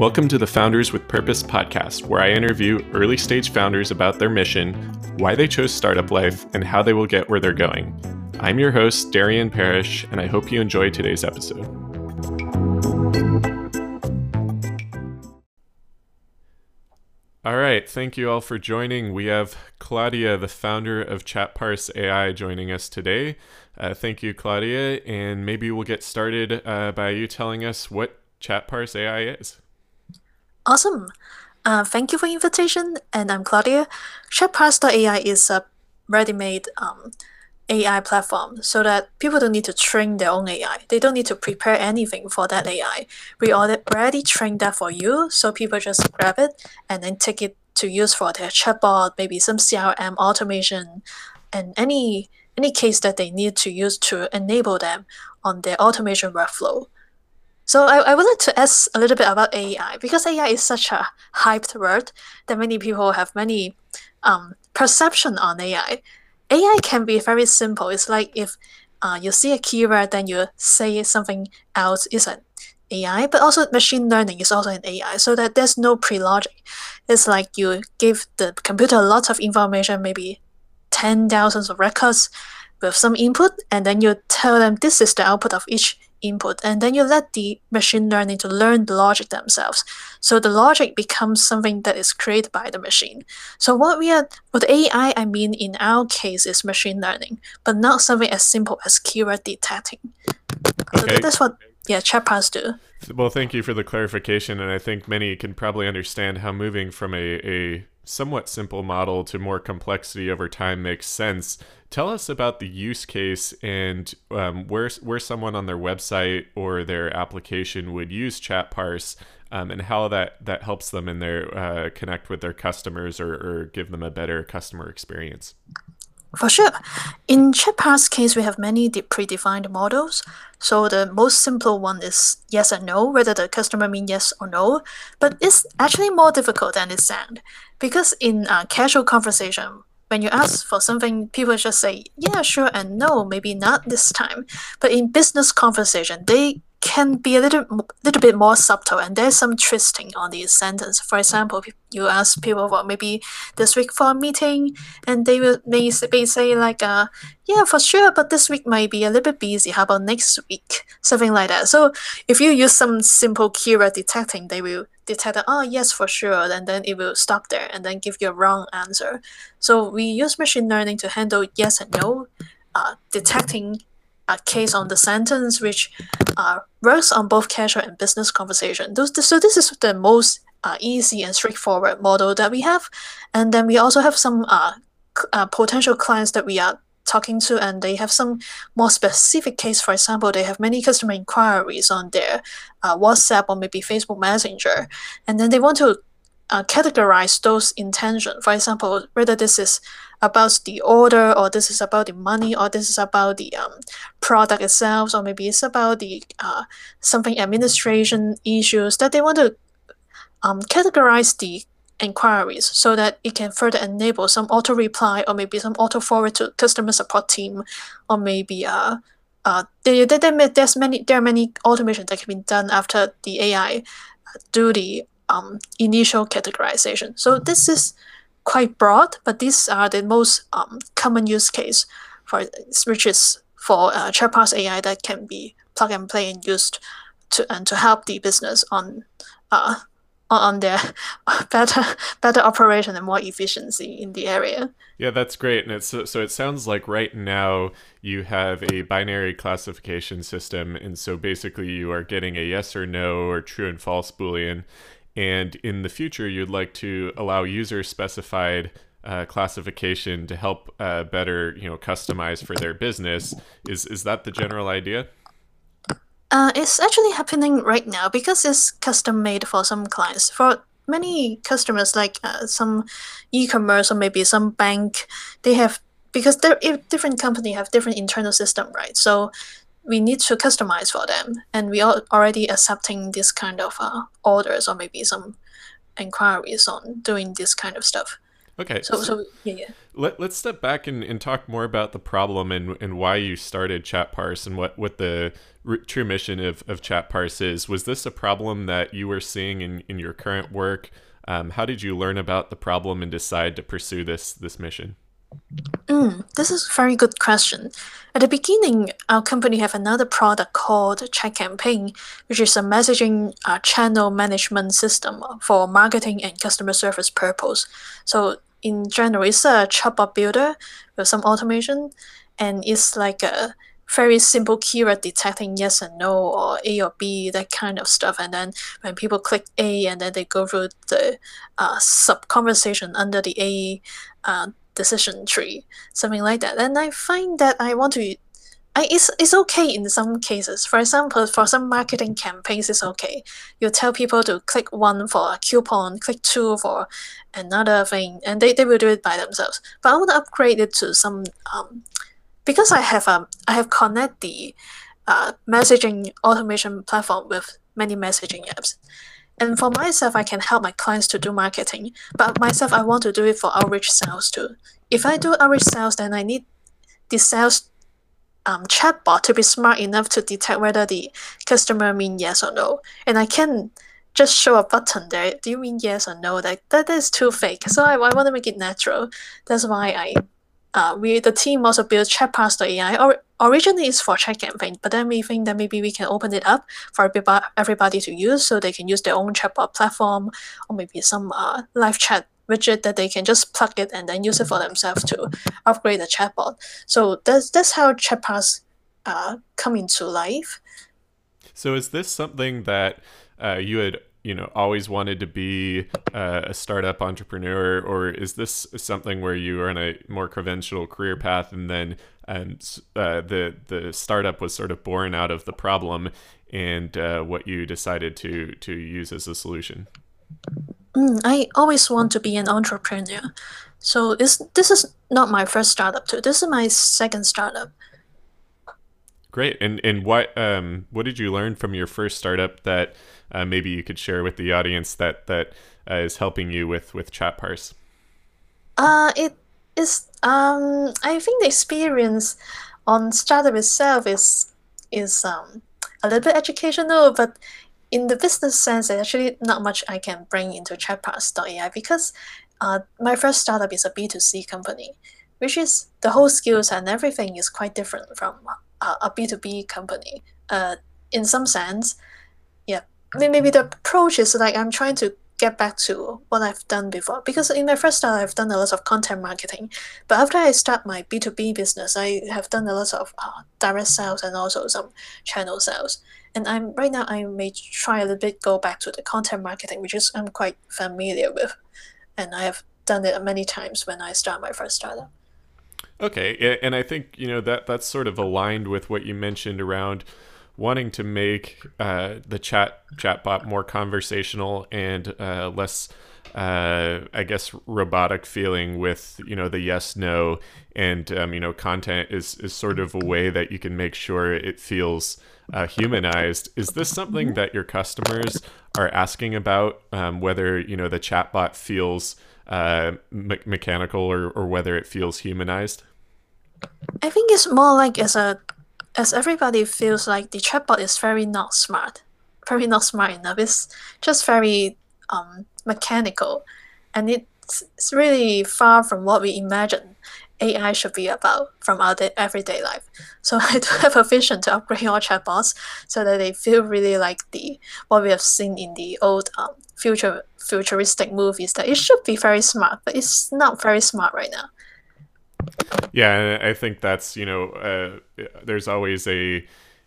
Welcome to the Founders with Purpose podcast, where I interview early stage founders about their mission, why they chose startup life, and how they will get where they're going. I'm your host, Darian Parrish, and I hope you enjoy today's episode. All right, thank you all for joining. We have Claudia, the founder of ChatParse AI, joining us today. Uh, thank you, Claudia, and maybe we'll get started uh, by you telling us what ChatParse AI is. Awesome. Uh, thank you for invitation, and I'm Claudia. ChatParse.ai is a ready-made um, AI platform so that people don't need to train their own AI. They don't need to prepare anything for that AI. We already trained that for you, so people just grab it and then take it to use for their chatbot, maybe some CRM automation, and any any case that they need to use to enable them on their automation workflow. So I, I like to ask a little bit about AI because AI is such a hyped word that many people have many um, perception on AI. AI can be very simple. It's like if uh, you see a keyword, then you say something else is an AI, but also machine learning is also an AI, so that there's no pre-logic. It's like you give the computer a lot of information, maybe 10 thousands of records with some input, and then you tell them this is the output of each input and then you let the machine learning to learn the logic themselves. So the logic becomes something that is created by the machine. So what we are with ai i mean in our case is machine learning but not something as simple as keyword detecting. Okay. so that's what yeah ChatParse do. Well thank you for the clarification and i think many can probably understand how moving from a, a somewhat simple model to more complexity over time makes sense. Tell us about the use case and um, where where someone on their website or their application would use ChatParse um, and how that that helps them in their uh, connect with their customers or, or give them a better customer experience. For sure. In ChatParse case, we have many predefined models. So the most simple one is yes and no, whether the customer mean yes or no. But it's actually more difficult than it sounds. Because in a casual conversation, when you ask for something, people just say, yeah, sure, and no, maybe not this time. But in business conversation, they can be a little little bit more subtle and there's some twisting on these sentence. For example, you ask people for maybe this week for a meeting and they will may say, say like uh yeah for sure but this week might be a little bit busy. How about next week? Something like that. So if you use some simple keyword detecting they will detect that, oh yes for sure and then it will stop there and then give you a wrong answer. So we use machine learning to handle yes and no uh, detecting a case on the sentence which uh, works on both casual and business conversation. Those, so this is the most uh, easy and straightforward model that we have. And then we also have some uh, uh, potential clients that we are talking to and they have some more specific case for example they have many customer inquiries on their uh, whatsapp or maybe facebook messenger and then they want to uh, categorize those intention. For example, whether this is about the order or this is about the money or this is about the um, product itself or maybe it's about the uh, something administration issues that they want to um, categorize the inquiries so that it can further enable some auto reply or maybe some auto forward to customer support team or maybe uh, uh, there, there, there's many there are many automations that can be done after the AI do the um, initial categorization. So this is quite broad, but these are the most um, common use case for which is for uh, ChatParse AI that can be plug and play and used to and to help the business on uh, on their better better operation and more efficiency in the area. Yeah, that's great. And it's so it sounds like right now you have a binary classification system and so basically you are getting a yes or no or true and false boolean and in the future you'd like to allow user specified uh, classification to help uh, better you know customize for their business. Is is that the general idea? Uh, it's actually happening right now because it's custom made for some clients. For many customers like uh, some e-commerce or maybe some bank they have because different company have different internal system right? So we need to customize for them and we are already accepting this kind of uh, orders or maybe some inquiries on doing this kind of stuff Okay. So, so yeah, yeah. Let, let's step back and, and talk more about the problem and, and why you started ChatParse and what, what the r- true mission of, of ChatParse is. Was this a problem that you were seeing in, in your current work? Um, how did you learn about the problem and decide to pursue this this mission? Mm, this is a very good question. At the beginning, our company have another product called Chat Campaign, which is a messaging uh, channel management system for marketing and customer service purpose. So in general, it's a chatbot builder with some automation, and it's like a very simple keyword detecting yes and no or A or B, that kind of stuff. And then when people click A and then they go through the uh, sub conversation under the A uh, decision tree, something like that. And I find that I want to I, it's, it's okay in some cases. For example, for some marketing campaigns, it's okay. You tell people to click one for a coupon, click two for another thing, and they, they will do it by themselves. But I want to upgrade it to some um, because I have um I have connect the uh, messaging automation platform with many messaging apps. And for myself, I can help my clients to do marketing, but myself, I want to do it for outreach sales too. If I do outreach sales, then I need the sales um, chatbot to be smart enough to detect whether the customer mean yes or no. And I can just show a button there. Do you mean yes or no? That that is too fake. So I, I want to make it natural. That's why I uh, we the team also built ChatParse.ai. Or, originally it's for chat campaign, but then we think that maybe we can open it up for everybody to use, so they can use their own chatbot platform, or maybe some uh, live chat widget that they can just plug it and then use it for themselves to upgrade the chatbot. So that's that's how ChatParse uh, come into life. So is this something that uh, you had you know always wanted to be uh, a startup entrepreneur or is this something where you are on a more conventional career path and then and uh, the the startup was sort of born out of the problem and uh, what you decided to to use as a solution? Mm, i always want to be an entrepreneur. So this this is not my first startup too. This is my second startup great and and what um what did you learn from your first startup that uh, maybe you could share with the audience that that uh, is helping you with with ChatParse? Uh, it is. Um, I think the experience on startup itself is is um a little bit educational, but in the business sense, there's actually not much I can bring into ChatParse.ai because uh, my first startup is a B2C company, which is the whole skills and everything is quite different from a B2B company. Uh, in some sense, yeah, maybe the approach is like I'm trying to get back to what I've done before because in my first start I've done a lot of content marketing, but after I start my B two B business, I have done a lot of uh, direct sales and also some channel sales. And I'm right now I may try a little bit go back to the content marketing, which is I'm quite familiar with, and I have done it many times when I start my first startup. Okay, and I think you know that that's sort of aligned with what you mentioned around wanting to make uh, the chat chatbot more conversational and uh, less, uh, I guess, robotic feeling with you know the yes no and um, you know content is is sort of a way that you can make sure it feels uh, humanized. Is this something that your customers are asking about? Um, whether you know the chatbot feels uh, me- mechanical or, or whether it feels humanized? I think it's more like as a as everybody feels like the chatbot is very not smart, very not smart enough. It's just very um, mechanical, and it's, it's really far from what we imagine AI should be about from our day, everyday life. So I do have a vision to upgrade all chatbots so that they feel really like the what we have seen in the old um, future futuristic movies. That it should be very smart, but it's not very smart right now. Yeah, I think that's you know, uh, there's always a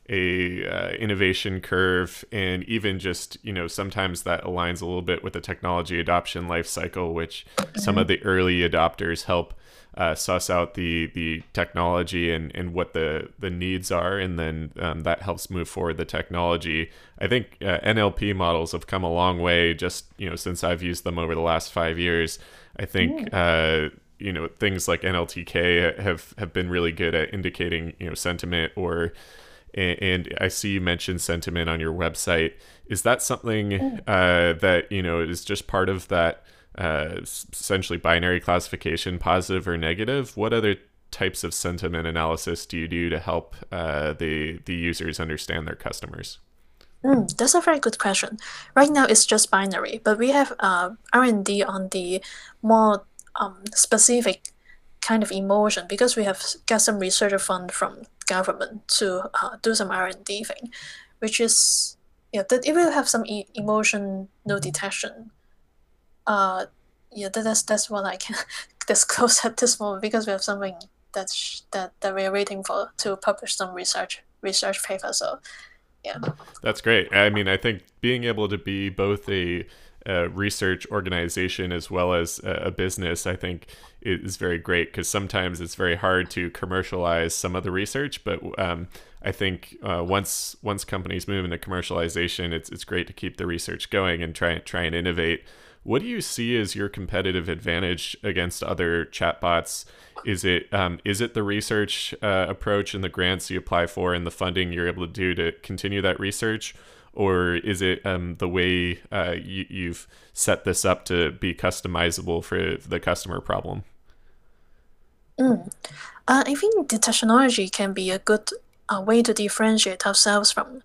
a uh, innovation curve, and even just you know, sometimes that aligns a little bit with the technology adoption life cycle, which some of the early adopters help uh, suss out the the technology and, and what the the needs are, and then um, that helps move forward the technology. I think uh, NLP models have come a long way just you know since I've used them over the last five years. I think uh, you know things like NLTK have have been really good at indicating you know sentiment or and I see you mentioned sentiment on your website. Is that something uh, that you know is just part of that uh, essentially binary classification, positive or negative. What other types of sentiment analysis do you do to help uh, the the users understand their customers? Mm, that's a very good question. Right now, it's just binary, but we have uh, R and D on the more um, specific kind of emotion because we have got some research fund from government to uh, do some R and D thing, which is yeah that it will have some e- emotion no detection. Uh, yeah, that, that's that's what I can disclose at this moment because we have something that that we are waiting for to publish some research research paper. So yeah. That's great. I mean, I think being able to be both a, research organization as well as a business, I think is very great because sometimes it's very hard to commercialize some of the research. But um, I think uh, once once companies move into commercialization, it's it's great to keep the research going and try try and innovate. What do you see as your competitive advantage against other chatbots? Is it um, is it the research uh, approach and the grants you apply for and the funding you're able to do to continue that research, or is it um, the way uh, you, you've set this up to be customizable for the customer problem? Mm. Uh, I think the technology can be a good uh, way to differentiate ourselves from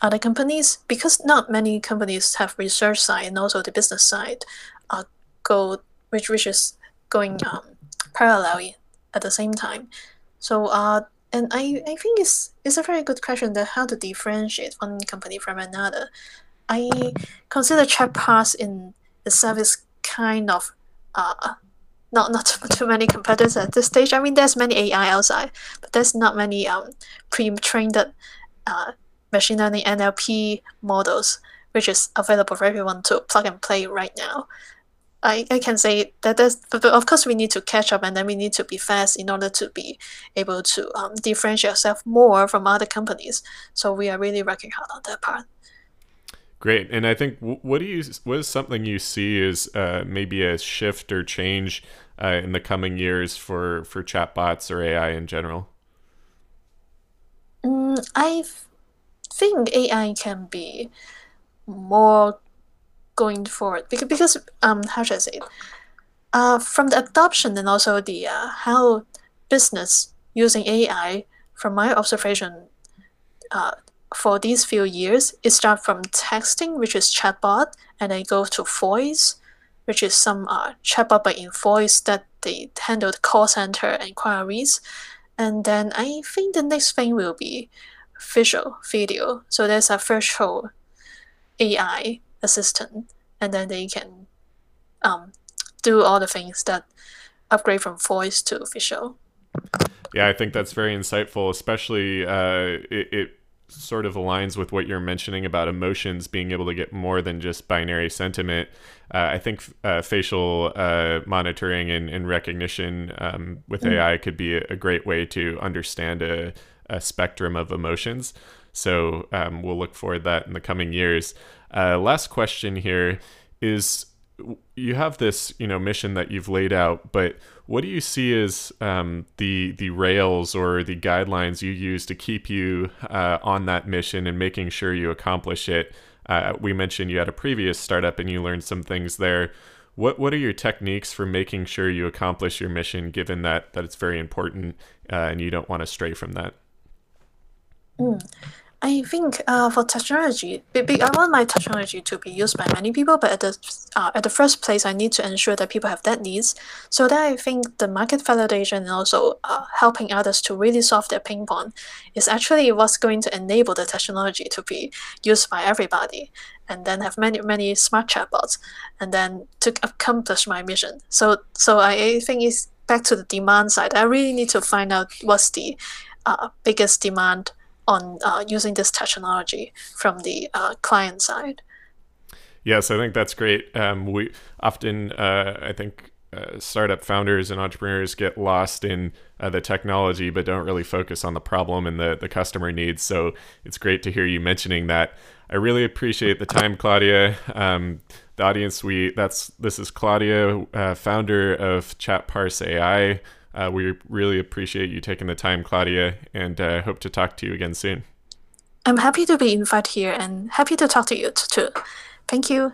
other companies because not many companies have research side and also the business side uh, go which which is going um, parallel at the same time. So uh and I, I think it's it's a very good question that how to differentiate one company from another. I consider ChatParse in the service kind of uh not not too many competitors at this stage. I mean, there's many AI outside, but there's not many um pre-trained uh, machine learning NLP models, which is available for everyone to plug and play right now. I, I can say that there's, but, of course we need to catch up and then we need to be fast in order to be able to um, differentiate ourselves more from other companies. So we are really working hard on that part. Great, and I think what do you what is something you see as uh, maybe a shift or change uh, in the coming years for for chatbots or AI in general? Mm, I've think AI can be more going forward because because um how should I say it? Uh, from the adoption and also the uh, how business using AI, from my observation, uh, for these few years, it start from texting, which is chatbot, and then go to voice, which is some uh, chatbot but in voice that they handle the call center inquiries, and then I think the next thing will be visual video. So there's a virtual AI assistant, and then they can um, do all the things that upgrade from voice to visual. Yeah, I think that's very insightful, especially uh, it, it sort of aligns with what you're mentioning about emotions being able to get more than just binary sentiment. Uh, I think uh, facial uh, monitoring and, and recognition um, with mm. AI could be a, a, great way to understand a, a spectrum of emotions. So um, we'll look forward to that in the coming years. Uh, last question here is you have this you know mission that you've laid out, but what do you see as um, the the rails or the guidelines you use to keep you uh, on that mission and making sure you accomplish it? Uh, we mentioned you had a previous startup and you learned some things there. What what are your techniques for making sure you accomplish your mission, given that that it's very important uh, and you don't want to stray from that? Mm. I think uh, for technology, I want my technology to be used by many people, but at the uh, at the first place, I need to ensure that people have that needs. So that I think the market validation and also uh, helping others to really solve their pain point is actually what's going to enable the technology to be used by everybody, and then have many many smart chatbots, and then to accomplish my mission. So so I think it's back to the demand side. I really need to find out what's the uh, biggest demand on uh, using this technology from the uh, client side. Yes, I think that's great. Um, we often, uh, I think, uh, startup founders and entrepreneurs get lost in uh, the technology, but don't really focus on the problem and the the customer needs. So it's great to hear you mentioning that. I really appreciate the time, Claudia. Um, the audience, we that's this is Claudia, uh, founder of ChatParse AI. Uh, we really appreciate you taking the time, Claudia, and uh, hope to talk to you again soon. I'm happy to be invited here and happy to talk to you too. Thank you.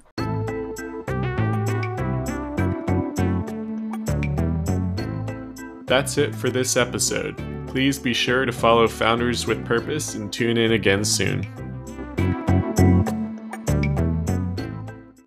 That's it for this episode. Please be sure to follow Founders with Purpose and tune in again soon.